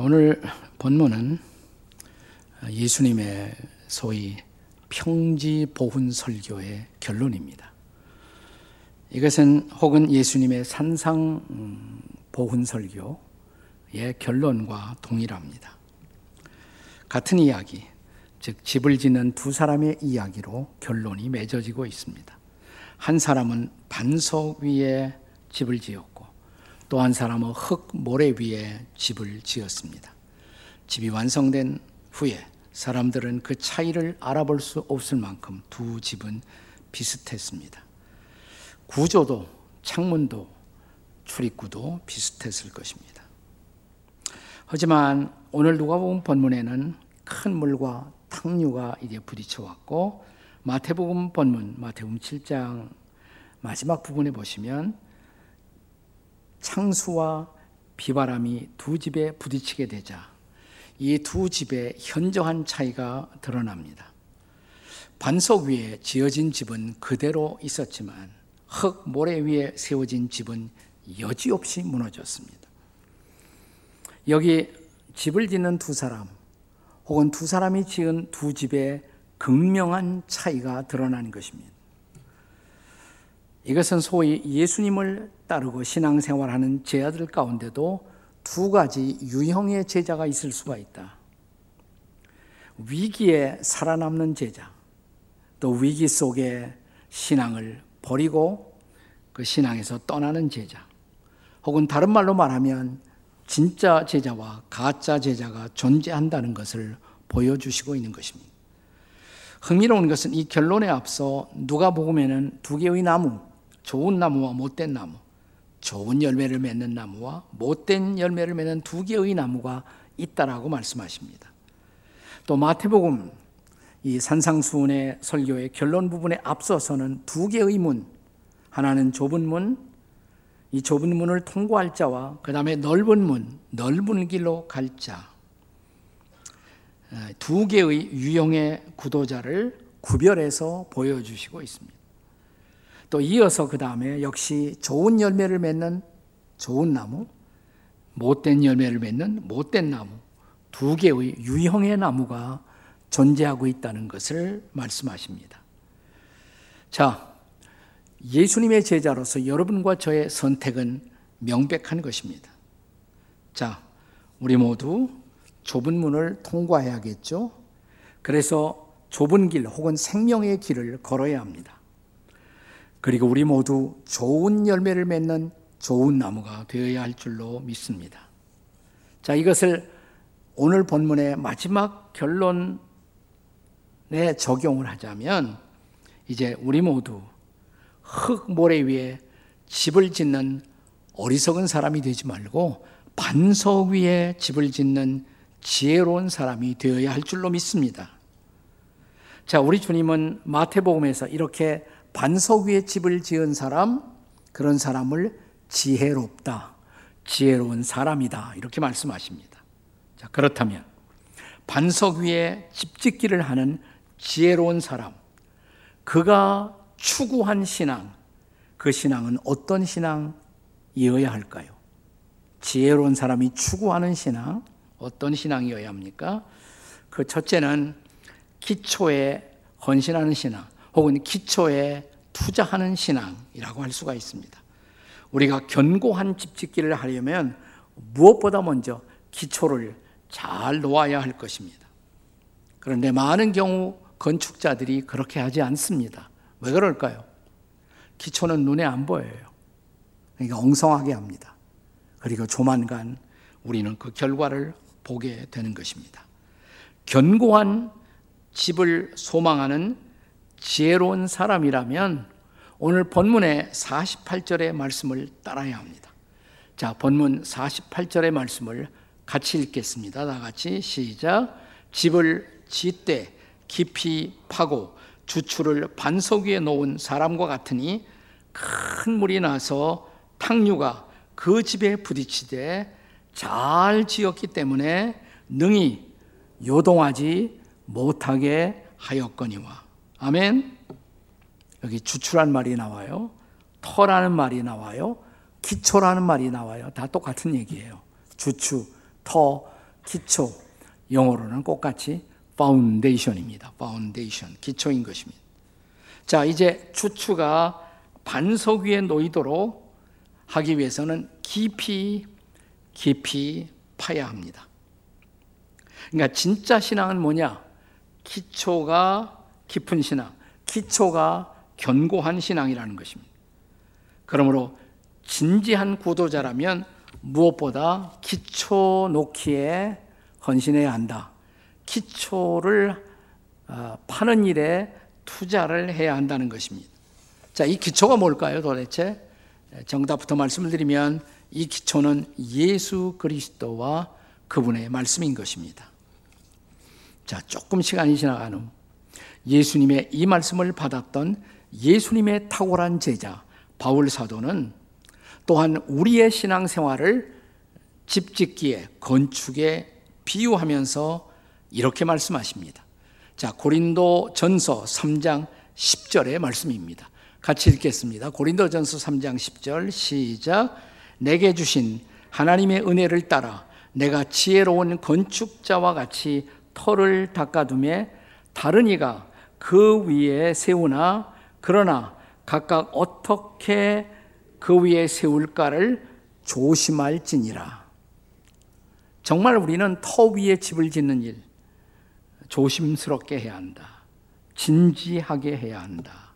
오늘 본문은 예수님의 소위 평지 보훈 설교의 결론입니다. 이것은 혹은 예수님의 산상 음, 보훈 설교의 결론과 동일합니다. 같은 이야기, 즉 집을 짓는 두 사람의 이야기로 결론이 맺어지고 있습니다. 한 사람은 반석 위에 집을 지었고 또 한 사람은 흙 모래 위에 집을 지었습니다. 집이 완성된 후에 사람들은 그 차이를 알아볼 수 없을 만큼 두 집은 비슷했습니다. 구조도 창문도 출입구도 비슷했을 것입니다. 하지만 오늘 누가복음 본문에는 큰 물과 탕류가 이제 부딪혀 왔고 마태복음 본문 마태복음 7장 마지막 부분에 보시면 창수와 비바람이 두 집에 부딪히게 되자 이 두 집의 현저한 차이가 드러납니다. 반석 위에 지어진 집은 그대로 있었지만 흙 모래 위에 세워진 집은 여지없이 무너졌습니다. 여기 집을 짓는 두 사람 혹은 두 사람이 지은 두 집의 극명한 차이가 드러나는 것입니다. 이것은 소위 예수님을 따르고 신앙생활하는 제자들 가운데도 두 가지 유형의 제자가 있을 수가 있다. 위기에 살아남는 제자, 또 위기 속에 신앙을 버리고 그 신앙에서 떠나는 제자, 혹은 다른 말로 말하면 진짜 제자와 가짜 제자가 존재한다는 것을 보여주시고 있는 것입니다. 흥미로운 것은 이 결론에 앞서 누가 복음에는 두 개의 나무, 좋은 나무와 못된 나무, 좋은 열매를 맺는 나무와 못된 열매를 맺는 두 개의 나무가 있다라고 말씀하십니다. 또 마태복음 이 산상수훈의 설교의 결론 부분에 앞서서는 두 개의 문, 하나는 좁은 문, 이 좁은 문을 통과할 자와 그 다음에 넓은 문, 넓은 길로 갈 자. 두 개의 유형의 구도자를 구별해서 보여주시고 있습니다. 또 이어서 그 다음에 역시 좋은 열매를 맺는 좋은 나무, 못된 열매를 맺는 못된 나무, 두 개의 유형의 나무가 존재하고 있다는 것을 말씀하십니다. 자, 예수님의 제자로서 여러분과 저의 선택은 명백한 것입니다. 자, 우리 모두 좁은 문을 통과해야겠죠? 그래서 좁은 길 혹은 생명의 길을 걸어야 합니다. 그리고 우리 모두 좋은 열매를 맺는 좋은 나무가 되어야 할 줄로 믿습니다. 자, 이것을 오늘 본문의 마지막 결론에 적용을 하자면 이제 우리 모두 흙 모래 위에 집을 짓는 어리석은 사람이 되지 말고 반석 위에 집을 짓는 지혜로운 사람이 되어야 할 줄로 믿습니다. 자, 우리 주님은 마태복음에서 이렇게 반석 위에 집을 지은 사람, 그런 사람을 지혜롭다, 지혜로운 사람이다. 이렇게 말씀하십니다. 자, 그렇다면, 반석 위에 집 짓기를 하는 지혜로운 사람, 그가 추구한 신앙, 그 신앙은 어떤 신앙이어야 할까요? 지혜로운 사람이 추구하는 신앙, 어떤 신앙이어야 합니까? 그 첫째는 기초에 헌신하는 신앙, 혹은 기초에 투자하는 신앙이라고 할 수가 있습니다. 우리가 견고한 집 짓기를 하려면 무엇보다 먼저 기초를 잘 놓아야 할 것입니다. 그런데 많은 경우 건축자들이 그렇게 하지 않습니다. 왜 그럴까요? 기초는 눈에 안 보여요. 그러니까 엉성하게 합니다. 그리고 조만간 우리는 그 결과를 보게 되는 것입니다. 견고한 집을 소망하는 지혜로운 사람이라면 오늘 본문의 48절의 말씀을 따라야 합니다. 자, 본문 48절의 말씀을 같이 읽겠습니다. 다 같이 시작. 집을 짓되 깊이 파고 주추를 반석 위에 놓은 사람과 같으니 큰 물이 나서 탕류가 그 집에 부딪히되 잘 지었기 때문에 능히 요동하지 못하게 하였거니와. 아멘. 여기 주추란 말이 나와요. 터라는 말이 나와요. 기초라는 말이 나와요. 다 똑같은 얘기예요. 주추, 터, 기초. 영어로는 똑같이 foundation입니다. foundation. 기초인 것입니다. 자, 이제 추추가 반석 위에 놓이도록 하기 위해서는 깊이 깊이 파야 합니다. 그러니까 진짜 신앙은 뭐냐? 기초가 깊은 신앙, 기초가 견고한 신앙이라는 것입니다. 그러므로 진지한 구도자라면 무엇보다 기초 놓기에 헌신해야 한다. 기초를 어, 파는 일에 투자를 해야 한다는 것입니다. 자, 이 기초가 뭘까요, 도대체? 정답부터 말씀을 드리면 이 기초는 예수 그리스도와 그분의 말씀인 것입니다. 자, 조금 시간이 지나간 후 예수님의 이 말씀을 받았던 예수님의 탁월한 제자 바울 사도는 또한 우리의 신앙생활을 집 짓기에 건축에 비유하면서 이렇게 말씀하십니다. 자, 고린도 전서 3장 10절의 말씀입니다. 같이 읽겠습니다. 고린도 전서 3장 10절 시작. 내게 주신 하나님의 은혜를 따라 내가 지혜로운 건축자와 같이 터를 닦아둠에 다른 이가 그 위에 세우나 그러나 각각 어떻게 그 위에 세울까를 조심할지니라. 정말 우리는 터 위에 집을 짓는 일 조심스럽게 해야 한다. 진지하게 해야 한다.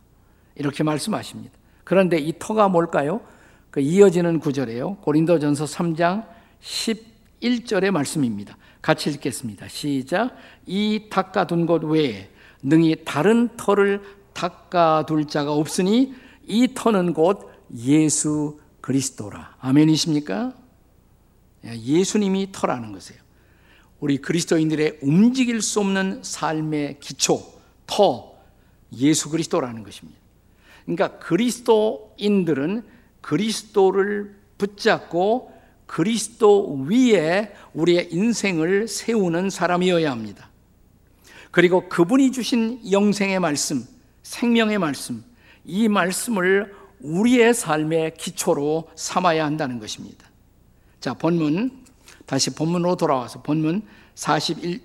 이렇게 말씀하십니다. 그런데 이 터가 뭘까요? 그 이어지는 구절이에요. 고린도전서 3장 11절의 말씀입니다. 같이 읽겠습니다. 시작. 이 닦아둔 곳 외에 능히 다른 터를 닦아둘 자가 없으니 이 터는 곧 예수 그리스도라. 아멘이십니까? 예, 예수님이 터라는 것이에요. 우리 그리스도인들의 움직일 수 없는 삶의 기초, 터, 예수 그리스도라는 것입니다. 그러니까 그리스도인들은 그리스도를 붙잡고 그리스도 위에 우리의 인생을 세우는 사람이어야 합니다. 그리고 그분이 주신 영생의 말씀, 생명의 말씀, 이 말씀을 우리의 삶의 기초로 삼아야 한다는 것입니다. 자, 본문, 다시 본문으로 돌아와서 본문 41,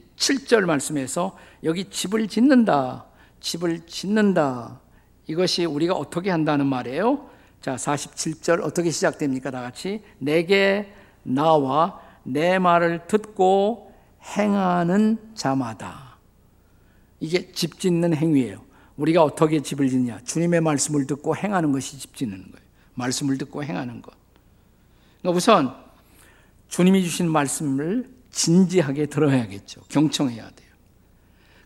절 말씀에서 여기 집을 짓는다, 집을 짓는다. 이것이 우리가 어떻게 한다는 말이에요? 자, 47절 어떻게 시작됩니까? 다 같이. 내게 나와 내 말을 듣고 행하는 자마다. 이게 집 짓는 행위예요. 우리가 어떻게 집을 짓냐? 주님의 말씀을 듣고 행하는 것이 집 짓는 거예요. 말씀을 듣고 행하는 것. 그러니까 우선 주님이 주신 말씀을 진지하게 들어야겠죠. 경청해야 돼요.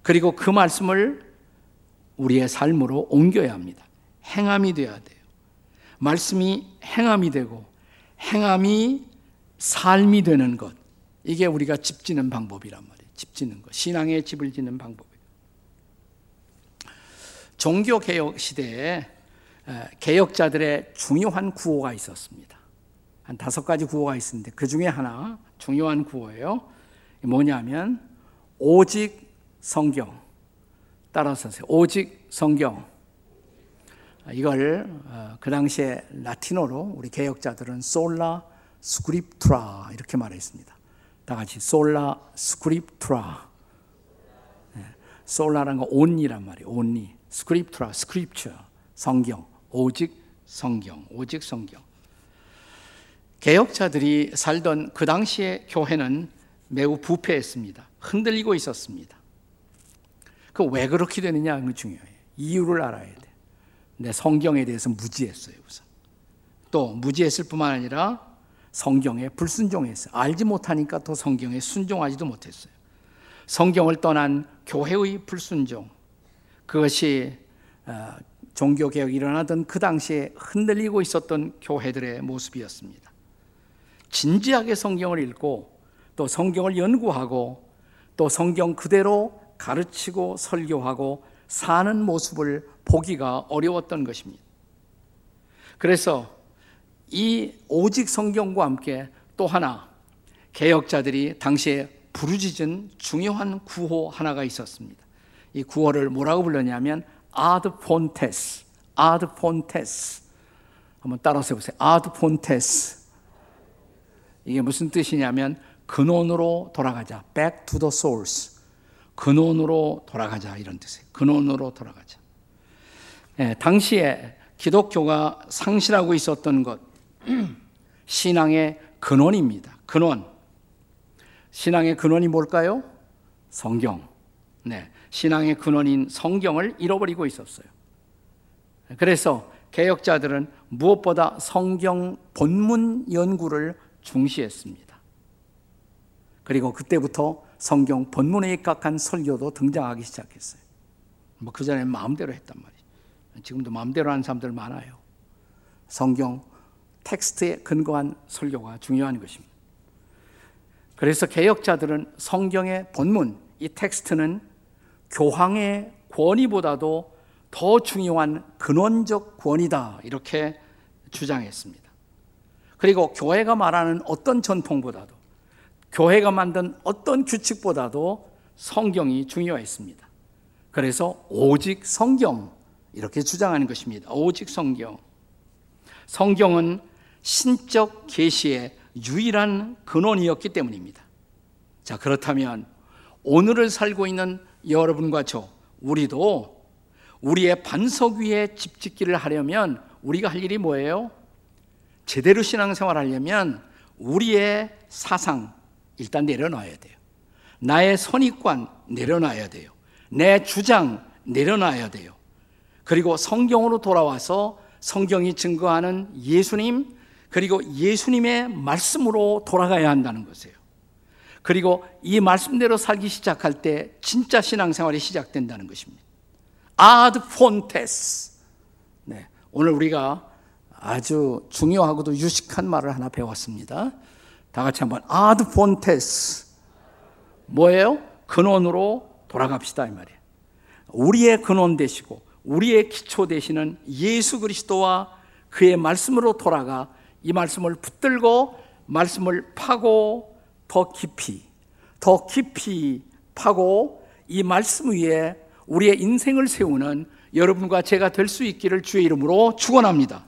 그리고 그 말씀을 우리의 삶으로 옮겨야 합니다. 행함이 되어야 돼요. 말씀이 행함이 되고 행함이 삶이 되는 것. 이게 우리가 집 짓는 방법이란 말이에요. 집 짓는 것. 신앙의 집을 짓는 방법이에요. 종교 개혁 시대에 개혁자들의 중요한 구호가 있었습니다. 한 다섯 가지 구호가 있었는데 그 중에 하나 중요한 구호예요. 뭐냐면 오직 성경. 따라서 오직 성경. 이걸 어, 그 당시에 라틴어로 우리 개혁자들은 솔라 Scriptura 이렇게 말했습니다. 다 같이 Sola Scriptura. Sola라는 거 only란 말이에요. Only. Scriptura, scripture. 성경. 오직 성경. 오직 성경. 개혁자들이 살던 그 당시의 교회는 매우 부패했습니다. 흔들리고 있었습니다. 그 왜 그렇게 되느냐 그 중요해요. 이유를 알아야 돼. 내 성경에 대해서 무지했어요, 우선. 또 무지했을 뿐만 아니라 성경에 불순종했어요. 알지 못하니까 또 성경에 순종하지도 못했어요. 성경을 떠난 교회의 불순종. 그것이 어, 종교개혁이 일어나던 그 당시에 흔들리고 있었던 교회들의 모습이었습니다. 진지하게 성경을 읽고 또 성경을 연구하고 또 성경 그대로 가르치고 설교하고 사는 모습을 보기가 어려웠던 것입니다. 그래서 이 오직 성경과 함께 또 하나 개혁자들이 당시에 부르짖은 중요한 구호 하나가 있었습니다. 이 구호를 뭐라고 불렀냐면 아드 폰테스, 아드 폰테스. 한번 따라서 해보세요. 아드 폰테스. 이게 무슨 뜻이냐면 근원으로 돌아가자. back to the source. 근원으로 돌아가자 이런 뜻이에요. 근원으로 돌아가자. 예, 당시에 기독교가 상실하고 있었던 것 신앙의 근원입니다. 근원. 신앙의 근원이 뭘까요? 성경. 네. 신앙의 근원인 성경을 잃어버리고 있었어요. 그래서 개혁자들은 무엇보다 성경 본문 연구를 중시했습니다. 그리고 그때부터 성경 본문에 입각한 설교도 등장하기 시작했어요. 뭐 그전에 마음대로 했단 말이에요. 지금도 마음대로 하는 사람들 많아요. 성경 텍스트에 근거한 설교가 중요한 것입니다. 그래서 개혁자들은 성경의 본문, 이 텍스트는 교황의 권위보다도 더 중요한 근원적 권위다. 이렇게 주장했습니다. 그리고 교회가 말하는 어떤 전통보다도 교회가 만든 어떤 규칙보다도 성경이 중요했습니다. 그래서 오직 성경 이렇게 주장하는 것입니다. 오직 성경. 성경은 신적 계시의 유일한 근원이었기 때문입니다. 자, 그렇다면 오늘을 살고 있는 여러분과 저 우리도 우리의 반석 위에 집 짓기를 하려면 우리가 할 일이 뭐예요? 제대로 신앙생활 하려면 우리의 사상 일단 내려놔야 돼요. 나의 선입관 내려놔야 돼요. 내 주장 내려놔야 돼요. 그리고 성경으로 돌아와서 성경이 증거하는 예수님 그리고 예수님의 말씀으로 돌아가야 한다는 것이에요. 그리고 이 말씀대로 살기 시작할 때 진짜 신앙생활이 시작된다는 것입니다. 아드 폰테스. 네, 오늘 우리가 아주 중요하고도 유식한 말을 하나 배웠습니다. 다 같이 한번 아드 폰테스. 뭐예요? 근원으로 돌아갑시다 이 말이에요. 우리의 근원 되시고 우리의 기초 되시는 예수 그리스도와 그의 말씀으로 돌아가 이 말씀을 붙들고 말씀을 파고 더 깊이 더 깊이 파고 이 말씀 위에 우리의 인생을 세우는 여러분과 제가 될 수 있기를 주의 이름으로 축원합니다.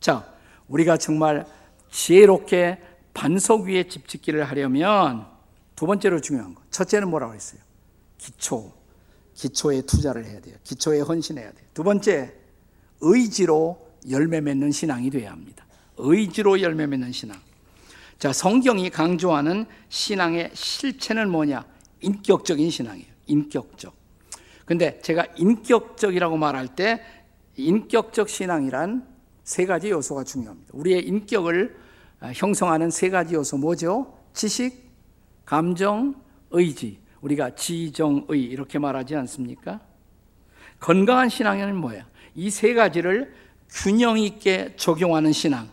자, 우리가 정말 지혜롭게 반석 위에 집 짓기를 하려면 두 번째로 중요한 것. 첫째는 뭐라고 했어요? 기초. 기초에 투자를 해야 돼요. 기초에 헌신해야 돼요. 두 번째, 의지로 열매 맺는 신앙이 돼야 합니다. 의지로 열매 맺는 신앙. 자, 성경이 강조하는 신앙의 실체는 뭐냐? 인격적인 신앙이에요. 인격적. 근데 제가 인격적이라고 말할 때 인격적 신앙이란 세 가지 요소가 중요합니다. 우리의 인격을 형성하는 세 가지 요소 뭐죠? 지식, 감정, 의지. 우리가 지정의 이렇게 말하지 않습니까? 건강한 신앙은 뭐야? 이 세 가지를 균형 있게 적용하는 신앙.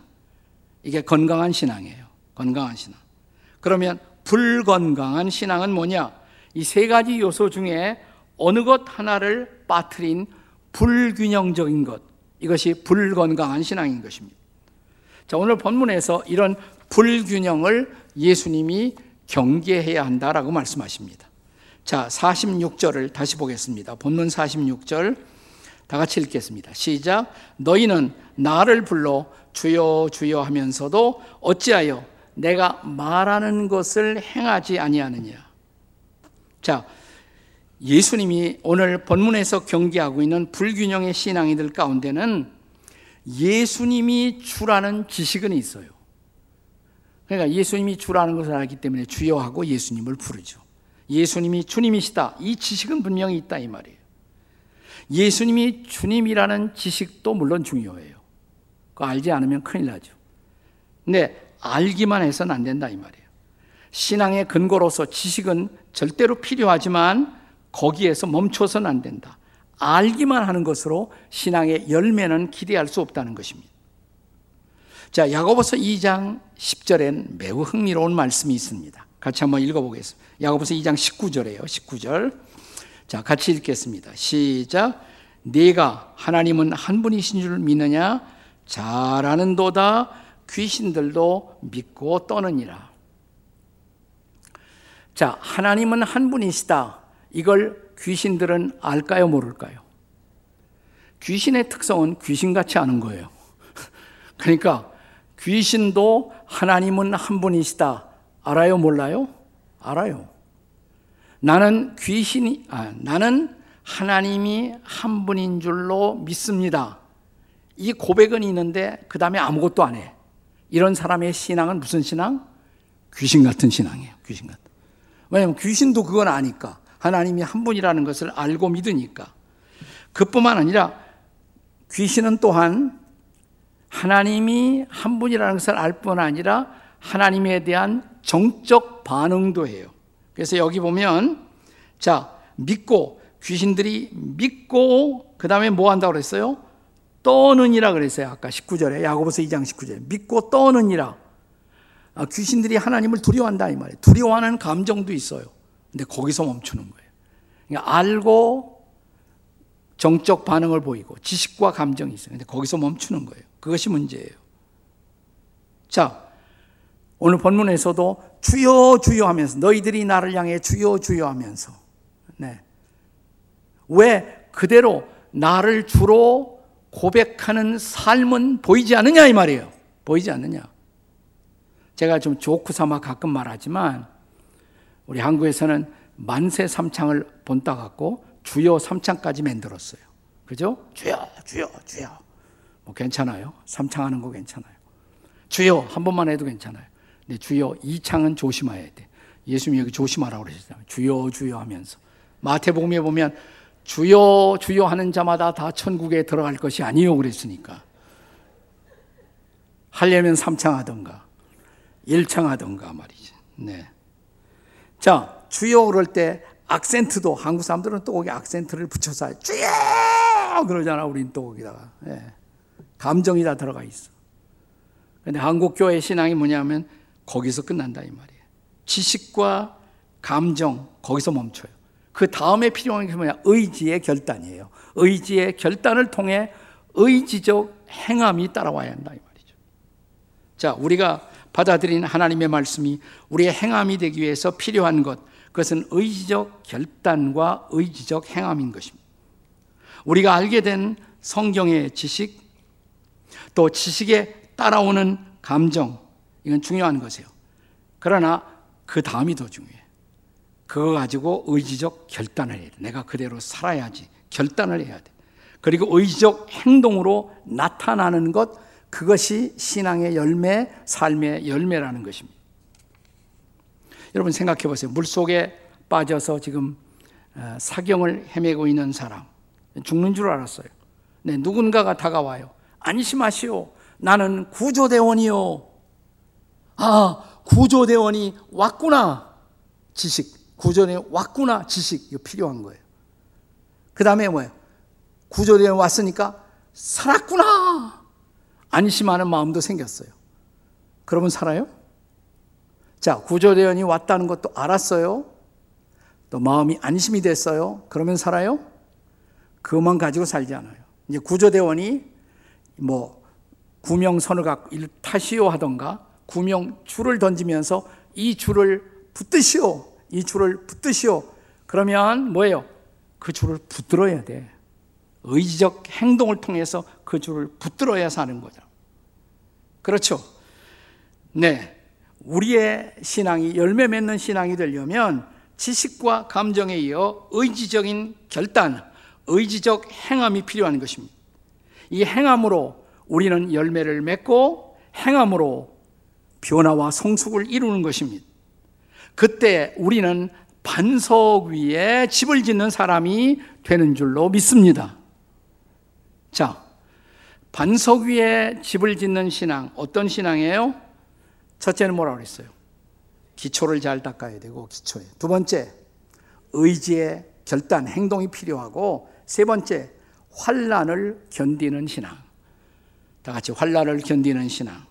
이게 건강한 신앙이에요. 건강한 신앙. 그러면 불건강한 신앙은 뭐냐? 이 세 가지 요소 중에 어느 것 하나를 빠뜨린 불균형적인 것. 이것이 불건강한 신앙인 것입니다. 자, 오늘 본문에서 이런 불균형을 예수님이 경계해야 한다라고 말씀하십니다. 자, 46절을 다시 보겠습니다. 본문 46절 다 같이 읽겠습니다. 시작. 너희는 나를 불러 주여 주여 하면서도 어찌하여 내가 말하는 것을 행하지 아니하느냐. 자, 예수님이 오늘 본문에서 경계하고 있는 불균형의 신앙이들 가운데는 예수님이 주라는 지식은 있어요. 그러니까 예수님이 주라는 것을 알기 때문에 주여하고 예수님을 부르죠. 예수님이 주님이시다. 이 지식은 분명히 있다 이 말이에요. 예수님이 주님이라는 지식도 물론 중요해요. 그 알지 않으면 큰일 나죠. 근데 알기만 해서는 안 된다 이 말이에요. 신앙의 근거로서 지식은 절대로 필요하지만 거기에서 멈춰서는 안 된다. 알기만 하는 것으로 신앙의 열매는 기대할 수 없다는 것입니다. 자, 야고보서 2장 10절엔 매우 흥미로운 말씀이 있습니다. 같이 한번 읽어보겠습니다. 야고보서 2장 19절이에요. 19절. 자, 같이 읽겠습니다. 시작. 네가 하나님은 한 분이신 줄 믿느냐? 잘 아는도다 귀신들도 믿고 떠느니라. 자, 하나님은 한 분이시다. 이걸 귀신들은 알까요, 모를까요? 귀신의 특성은 귀신같이 아는 거예요. 그러니까 귀신도 하나님은 한 분이시다. 알아요? 몰라요? 알아요. 나는 귀신이, 아, 나는 하나님이 한 분인 줄로 믿습니다. 이 고백은 있는데 그 다음에 아무것도 안 해. 이런 사람의 신앙은 무슨 신앙? 귀신 같은 신앙이에요. 귀신 같은. 왜냐하면 귀신도 그건 아니까. 하나님이 한 분이라는 것을 알고 믿으니까. 그뿐만 아니라 귀신은 또한 하나님이 한 분이라는 것을 알 뿐 아니라 하나님에 대한 정적 반응도 해요. 그래서 여기 보면 자, 믿고 귀신들이 믿고 그다음에 뭐 한다고 그랬어요? 떠느니라 그랬어요. 아까 19절에 야고보서 2장 19절에 믿고 떠느니라. 아, 귀신들이 하나님을 두려워한다 이 말이에요. 두려워하는 감정도 있어요. 근데 거기서 멈추는 거예요. 그러니까 알고 정적 반응을 보이고 지식과 감정이 있어요. 근데 거기서 멈추는 거예요. 그것이 문제예요. 자, 오늘 본문에서도 주여 주여 하면서 너희들이 나를 향해 주여 주여 하면서 네. 왜 그대로 나를 주로 고백하는 삶은 보이지 않느냐 이 말이에요. 보이지 않느냐. 제가 좀 조크 삼아 가끔 말하지만 우리 한국에서는 만세 삼창을 본따 갖고 주여 삼창까지 만들었어요. 그죠? 주여 주여 주여. 뭐 괜찮아요. 삼창하는 거 괜찮아요. 주여 한 번만 해도 괜찮아요. 근데 주여 이 창은 조심해야 돼. 예수님이 여기 조심하라고 그러셨잖아요. 주여 주여 하면서 마태복음에 보면 주여 주여 하는 자마다 다 천국에 들어갈 것이 아니요 그랬으니까 하려면 삼창하던가 일창하던가 말이지. 네. 자 주여 그럴 때 악센트도 한국 사람들은 또 거기 악센트를 붙여서 주여 그러잖아 우린 또 거기다가 네. 감정이 다 들어가 있어. 근데 한국 교회 신앙이 뭐냐면 거기서 끝난다 이 말이에요. 지식과 감정 거기서 멈춰요. 그 다음에 필요한 게 뭐냐? 의지의 결단이에요. 의지의 결단을 통해 의지적 행함이 따라와야 한다 이 말이죠. 자, 우리가 받아들인 하나님의 말씀이 우리의 행함이 되기 위해서 필요한 것, 그것은 의지적 결단과 의지적 행함인 것입니다. 우리가 알게 된 성경의 지식, 또 지식에 따라오는 감정, 이건 중요한 것이에요. 그러나 그 다음이 더 중요해. 그거 가지고 의지적 결단을 해야 돼. 내가 그대로 살아야지. 결단을 해야 돼. 그리고 의지적 행동으로 나타나는 것, 그것이 신앙의 열매, 삶의 열매라는 것입니다. 여러분 생각해 보세요. 물 속에 빠져서 지금 어, 사경을 헤매고 있는 사람. 죽는 줄 알았어요. 네, 누군가가 다가와요. 안심하시오. 나는 구조대원이요. 아, 구조대원이 왔구나. 지식. 구조대원 왔구나. 지식. 이거 필요한 거예요. 그 다음에 뭐예요? 구조대원 왔으니까 살았구나. 안심하는 마음도 생겼어요. 그러면 살아요? 자, 구조대원이 왔다는 것도 알았어요. 또 마음이 안심이 됐어요. 그러면 살아요? 그것만 가지고 살지 않아요. 이제 구조대원이 뭐 구명선을 갖고 일 타시오 하던가 구명 줄을 던지면서 이 줄을 붙드시오. 이 줄을 붙드시오. 그러면 뭐예요? 그 줄을 붙들어야 돼. 의지적 행동을 통해서 그 줄을 붙들어야 사는 거죠. 그렇죠. 네. 우리의 신앙이 열매 맺는 신앙이 되려면 지식과 감정에 이어 의지적인 결단, 의지적 행함이 필요한 것입니다. 이 행함으로 우리는 열매를 맺고 행함으로 변화와 성숙을 이루는 것입니다. 그때 우리는 반석 위에 집을 짓는 사람이 되는 줄로 믿습니다. 자, 반석 위에 집을 짓는 신앙, 어떤 신앙이에요? 첫째는 뭐라고 그랬어요? 기초를 잘 닦아야 되고, 기초에. 두 번째, 의지의 결단, 행동이 필요하고, 세 번째, 환란을 견디는 신앙. 다 같이 환란을 견디는 신앙.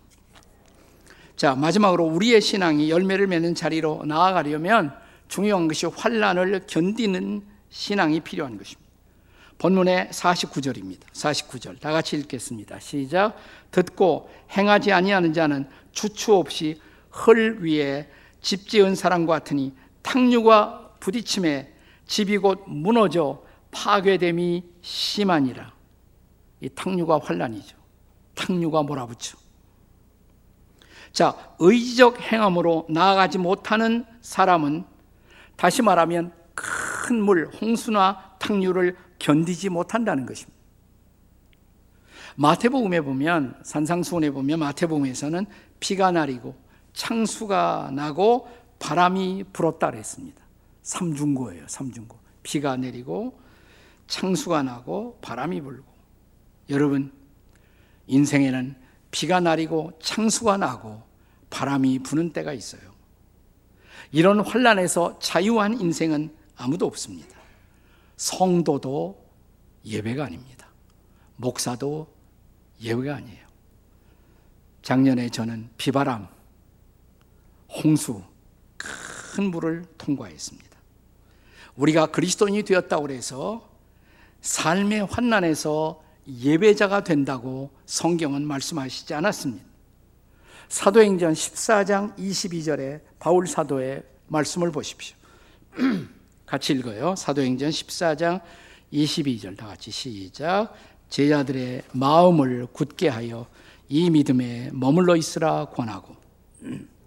자, 마지막으로 우리의 신앙이 열매를 맺는 자리로 나아가려면 중요한 것이 환란을 견디는 신앙이 필요한 것입니다. 본문의 49절입니다. 49절. 다 같이 읽겠습니다. 시작. 듣고 행하지 아니하는 자는 주추 없이 헐 위에 집 지은 사람과 같으니 탕류가 부딪힘에 집이 곧 무너져 파괴됨이 심하니라. 이 탕류가 환란이죠. 탕류가 몰아붙여. 자, 의지적 행함으로 나아가지 못하는 사람은 다시 말하면 큰 물, 홍수나 탕류를 견디지 못한다는 것입니다. 마태복음에 보면 산상수훈에 보면 마태복음에서는 비가 내리고 창수가 나고 바람이 불었다 그랬습니다. 삼중고예요, 삼중고. 비가 내리고 창수가 나고 바람이 불고. 여러분, 인생에는 비가 내리고 창수가 나고 바람이 부는 때가 있어요. 이런 환란에서 자유한 인생은 아무도 없습니다. 성도도 예배가 아닙니다. 목사도 예외가 아니에요. 작년에 저는 비바람, 홍수, 큰 물을 통과했습니다. 우리가 그리스도인이 되었다고 해서 삶의 환난에서 예배자가 된다고 성경은 말씀하시지 않았습니다. 사도행전 14장 22절에 바울 사도의 말씀을 보십시오. 같이 읽어요. 사도행전 14장 22절 다 같이 시작. 제자들의 마음을 굳게 하여 이 믿음에 머물러 있으라 권하고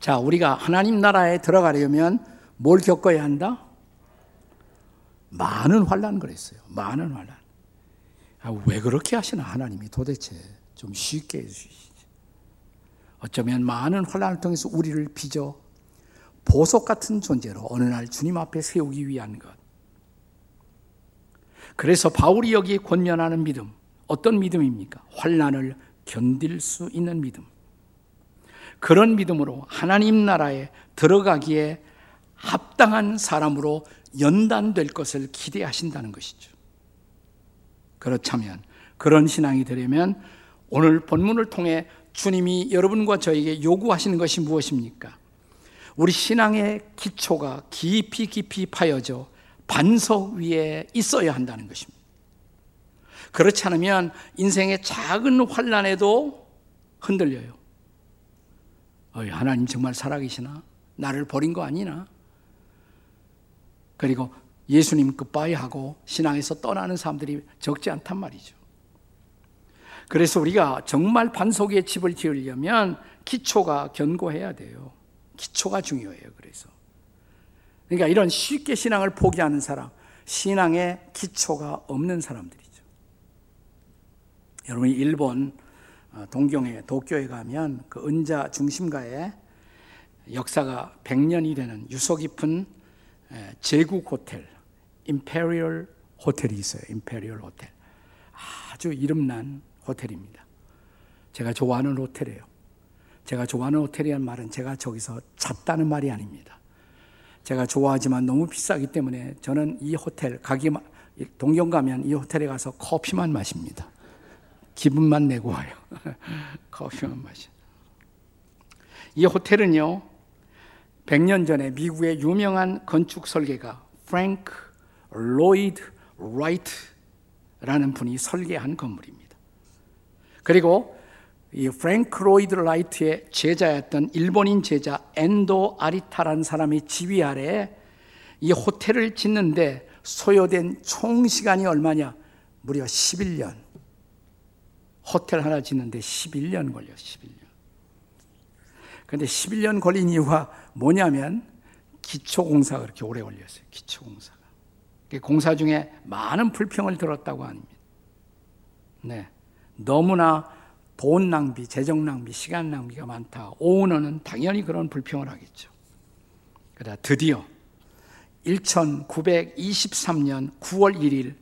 자, 우리가 하나님 나라에 들어가려면 뭘 겪어야 한다? 많은 환란 그랬어요. 많은 환란. 아, 왜 그렇게 하시나 하나님이 도대체 좀 쉽게 해주시지. 어쩌면 많은 환란을 통해서 우리를 빚어 보석 같은 존재로 어느 날 주님 앞에 세우기 위한 것. 그래서 바울이 여기에 권면하는 믿음, 어떤 믿음입니까? 환란을 견딜 수 있는 믿음. 그런 믿음으로 하나님 나라에 들어가기에 합당한 사람으로 연단될 것을 기대하신다는 것이죠. 그렇다면 그런 신앙이 되려면 오늘 본문을 통해 주님이 여러분과 저에게 요구하시는 것이 무엇입니까? 우리 신앙의 기초가 깊이 깊이 파여져 반석 위에 있어야 한다는 것입니다. 그렇지 않으면 인생의 작은 환란에도 흔들려요. 하나님 정말 살아계시나? 나를 버린 거 아니나? 그리고 예수님 끝바이 하고 신앙에서 떠나는 사람들이 적지 않단 말이죠. 그래서 우리가 정말 반석 위에 집을 지으려면 기초가 견고해야 돼요. 기초가 중요해요. 그래서. 그러니까 이런 쉽게 신앙을 포기하는 사람, 신앙의 기초가 없는 사람들이죠. 여러분이 일본 어, 동경에 도쿄에 가면 그 긴자 중심가에 역사가 100년이 되는 유서 깊은 제국 호텔, Imperial 호텔이 있어요. Imperial 호텔. 아주 이름난 호텔입니다. 제가 좋아하는 호텔이에요. 제가 좋아하는 호텔이란 말은 제가 저기서 잤다는 말이 아닙니다. 제가 좋아하지만 너무 비싸기 때문에 저는 이 호텔 가기 동경 가면 이 호텔에 가서 커피만 마십니다. 기분만 내고 와요. 커피만 마시. 이 호텔은요. 100년 전에 미국의 유명한 건축 설계가 프랭크 로이드 라이트라는 분이 설계한 건물입니다. 그리고 이 프랭크 로이드 라이트의 제자였던 일본인 제자 엔도 아라타라는 사람의 지휘 아래 이 호텔을 짓는데 소요된 총 시간이 얼마냐? 무려 11년. 호텔 하나 짓는데 11년 걸려, 11년. 근데 11년 걸린 이유가 뭐냐면 기초공사가 그렇게 오래 걸렸어요. 기초공사가. 공사 중에 많은 불평을 들었다고 합니다. 네. 너무나 돈 낭비, 재정 낭비, 시간 낭비가 많다. 오너는 당연히 그런 불평을 하겠죠. 그러다 드디어 1923년 9월 1일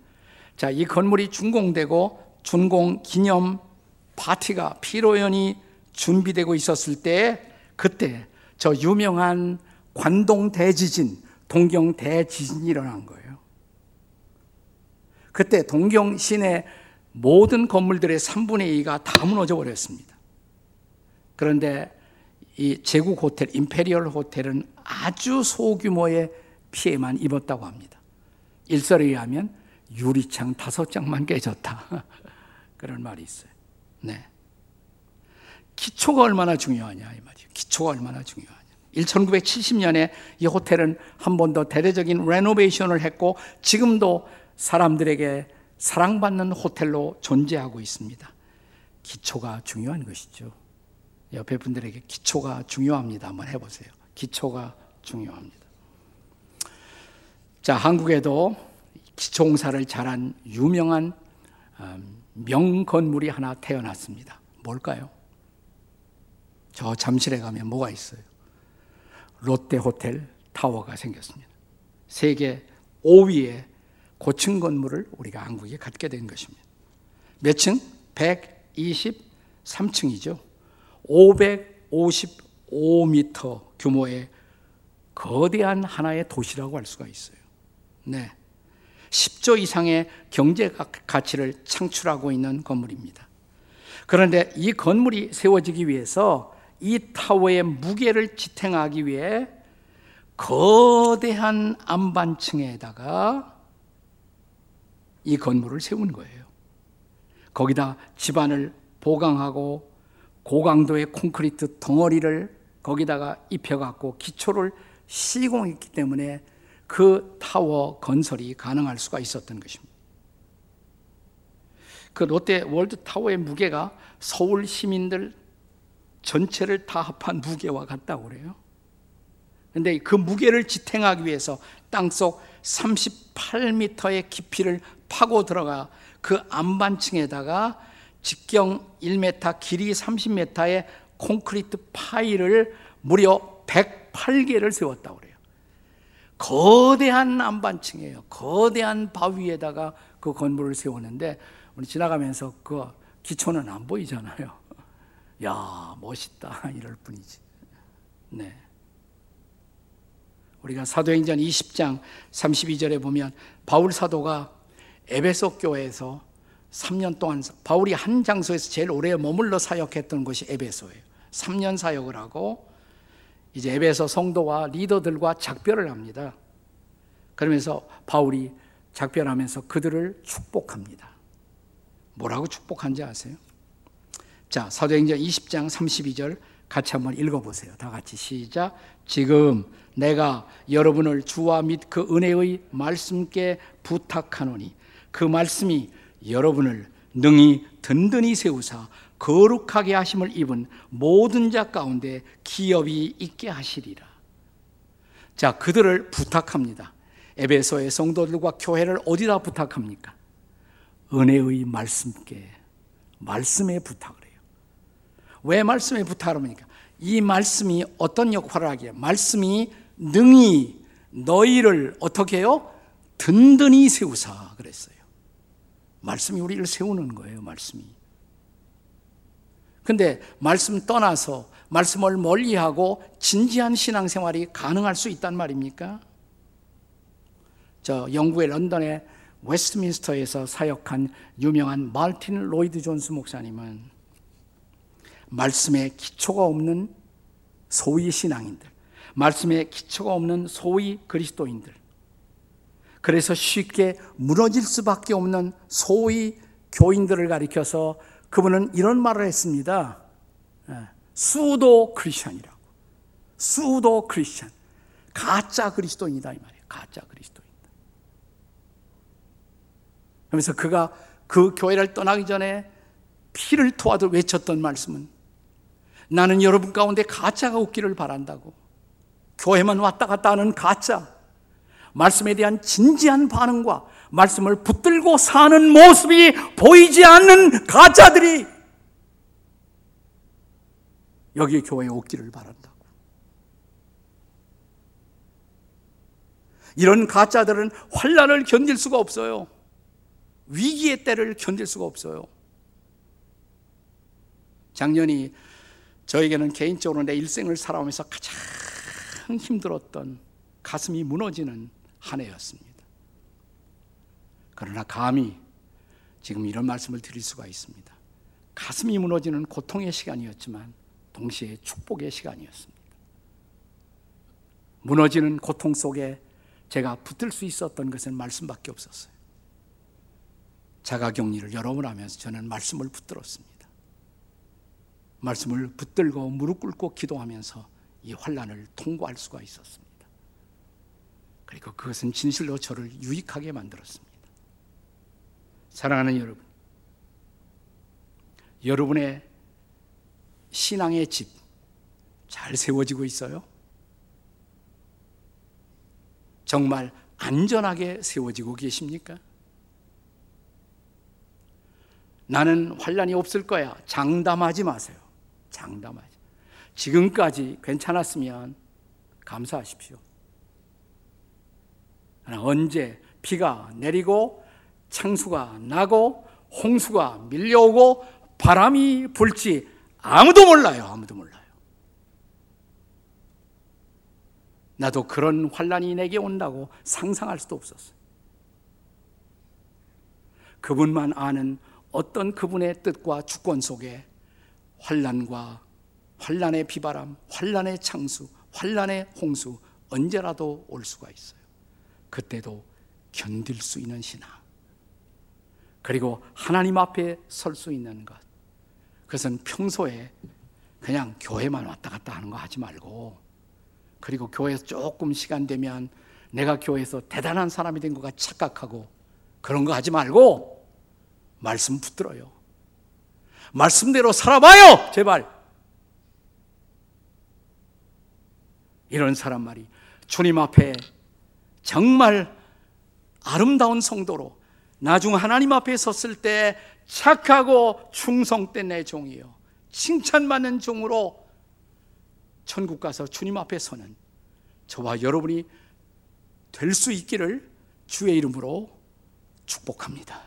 자, 이 건물이 준공되고 준공 기념 파티가 피로연이 준비되고 있었을 때 그때 저 유명한 관동 대지진, 동경 대지진이 일어난 거예요. 그때 동경 시내 모든 건물들의 3분의 2가 다 무너져 버렸습니다. 그런데 이 제국 호텔, Imperial 호텔은 아주 소규모의 피해만 입었다고 합니다. 일설에 의하면 유리창 다섯 장만 깨졌다. 그런 말이 있어요. 네. 기초가 얼마나 중요하냐 이 말이에요. 기초가 얼마나 중요하냐. 1970년에 이 호텔은 한 번 더 대대적인 renovation을 했고 지금도 사람들에게 사랑받는 호텔로 존재하고 있습니다. 기초가 중요한 것이죠. 옆에 분들에게 기초가 중요합니다. 한번 해보세요. 기초가 중요합니다. 자, 한국에도 기초공사를 잘한 유명한 음, 명건물이 하나 태어났습니다. 뭘까요? 저 잠실에 가면 뭐가 있어요? 롯데 호텔 타워가 생겼습니다. 세계 5위의 고층 건물을 우리가 한국에 갖게 된 것입니다. 몇 층? 123층이죠. 555m 규모의 거대한 하나의 도시라고 할 수가 있어요. 네. 10조 이상의 경제 가치를 창출하고 있는 건물입니다. 그런데 이 건물이 세워지기 위해서 이 타워의 무게를 지탱하기 위해 거대한 암반층에다가 이 건물을 세운 거예요. 거기다 지반을 보강하고 고강도의 콘크리트 덩어리를 거기다가 입혀갖고 기초를 시공했기 때문에 그 타워 건설이 가능할 수가 있었던 것입니다. 그 롯데 월드 타워의 무게가 서울 시민들 전체를 다 합한 무게와 같다고 그래요. 근데 그 무게를 지탱하기 위해서 땅속 38m의 깊이를 파고 들어가 그 안반층에다가 직경 1m, 길이 30m의 콘크리트 파일을 무려 108개를 세웠다고 그래요. 거대한 안반층이에요. 거대한 바위에다가 그 건물을 세우는데 우리 지나가면서 그 기초는 안 보이잖아요. 야, 멋있다. 이럴 뿐이지. 네. 우리가 사도행전 20장 32절에 보면 바울 사도가 에베소 교회에서 3년 동안 바울이 한 장소에서 제일 오래 머물러 사역했던 곳이 에베소예요. 3년 사역을 하고 이제 에베소 성도와 리더들과 작별을 합니다. 그러면서 바울이 작별하면서 그들을 축복합니다. 뭐라고 축복한지 아세요? 자, 사도행전 20장 32절 같이 한번 읽어보세요. 다 같이 시작. 지금 내가 여러분을 주와 및 그 은혜의 말씀께 부탁하노니 그 말씀이 여러분을 능히 든든히 세우사 거룩하게 하심을 입은 모든 자 가운데 기업이 있게 하시리라. 자, 그들을 부탁합니다. 에베소의 성도들과 교회를 어디다 부탁합니까? 은혜의 말씀께 말씀에 부탁을. 왜 말씀에 부탁을 합니까? 이 말씀이 어떤 역할을 하기에 말씀이 능히 너희를 어떻게 해요? 든든히 세우사 그랬어요. 말씀이 우리를 세우는 거예요, 말씀이. 근데 말씀 떠나서 말씀을 멀리하고 진지한 신앙생활이 가능할 수 있단 말입니까? 저 영국의 런던의 웨스트민스터에서 사역한 유명한 마틴 로이드 존스 목사님은 말씀에 기초가 없는 소위 신앙인들, 말씀에 기초가 없는 소위 그리스도인들, 그래서 쉽게 무너질 수밖에 없는 소위 교인들을 가리켜서 그분은 이런 말을 했습니다. 예, pseudo Christian이라고. 수도 크리스천. 가짜 그리스도인이다 이 말이에요. 가짜 그리스도인. 그러면서 그가 그 교회를 떠나기 전에 피를 토하듯 외쳤던 말씀은 나는 여러분 가운데 가짜가 없기를 바란다고. 교회만 왔다 갔다 하는 가짜. 말씀에 대한 진지한 반응과 말씀을 붙들고 사는 모습이 보이지 않는 가짜들이 여기 교회에 오기를 바란다고. 이런 가짜들은 환란을 견딜 수가 없어요. 위기의 때를 견딜 수가 없어요. 작년이 저에게는 개인적으로 내 일생을 살아오면서 가장 힘들었던 가슴이 무너지는 한 해였습니다. 그러나 감히 지금 이런 말씀을 드릴 수가 있습니다. 가슴이 무너지는 고통의 시간이었지만 동시에 축복의 시간이었습니다. 무너지는 고통 속에 제가 붙들 수 있었던 것은 말씀밖에 없었어요. 자가 격리를 여러 번 하면서 저는 말씀을 붙들었습니다. 말씀을 붙들고 무릎 꿇고 기도하면서 이 환란을 통과할 수가 있었습니다. 그리고 그것은 진실로 저를 유익하게 만들었습니다. 사랑하는 여러분, 여러분의 신앙의 집 잘 세워지고 있어요? 정말 안전하게 세워지고 계십니까? 나는 환란이 없을 거야. 장담하지 마세요. 장담하지. 지금까지 괜찮았으면 감사하십시오. 언제 비가 내리고 창수가 나고 홍수가 밀려오고 바람이 불지 아무도 몰라요. 아무도 몰라요. 나도 그런 환란이 내게 온다고 상상할 수도 없었어요. 그분만 아는 어떤 그분의 뜻과 주권 속에 환란과 환란의 비바람, 환란의 창수, 환란의 홍수 언제라도 올 수가 있어요. 그때도 견딜 수 있는 신앙. 그리고 하나님 앞에 설 수 있는 것. 그것은 평소에 그냥 교회만 왔다 갔다 하는 거 하지 말고 그리고 교회에서 조금 시간 되면 내가 교회에서 대단한 사람이 된 것같 착각하고 그런 거 하지 말고 말씀 붙들어요. 말씀대로 살아봐요! 제발. 이런 사람 말이 주님 앞에 정말 아름다운 성도로 나중 하나님 앞에 섰을 때 착하고 충성된 내 종이요. 칭찬받는 종으로 천국 가서 주님 앞에 서는 저와 여러분이 될 수 있기를 주의 이름으로 축복합니다.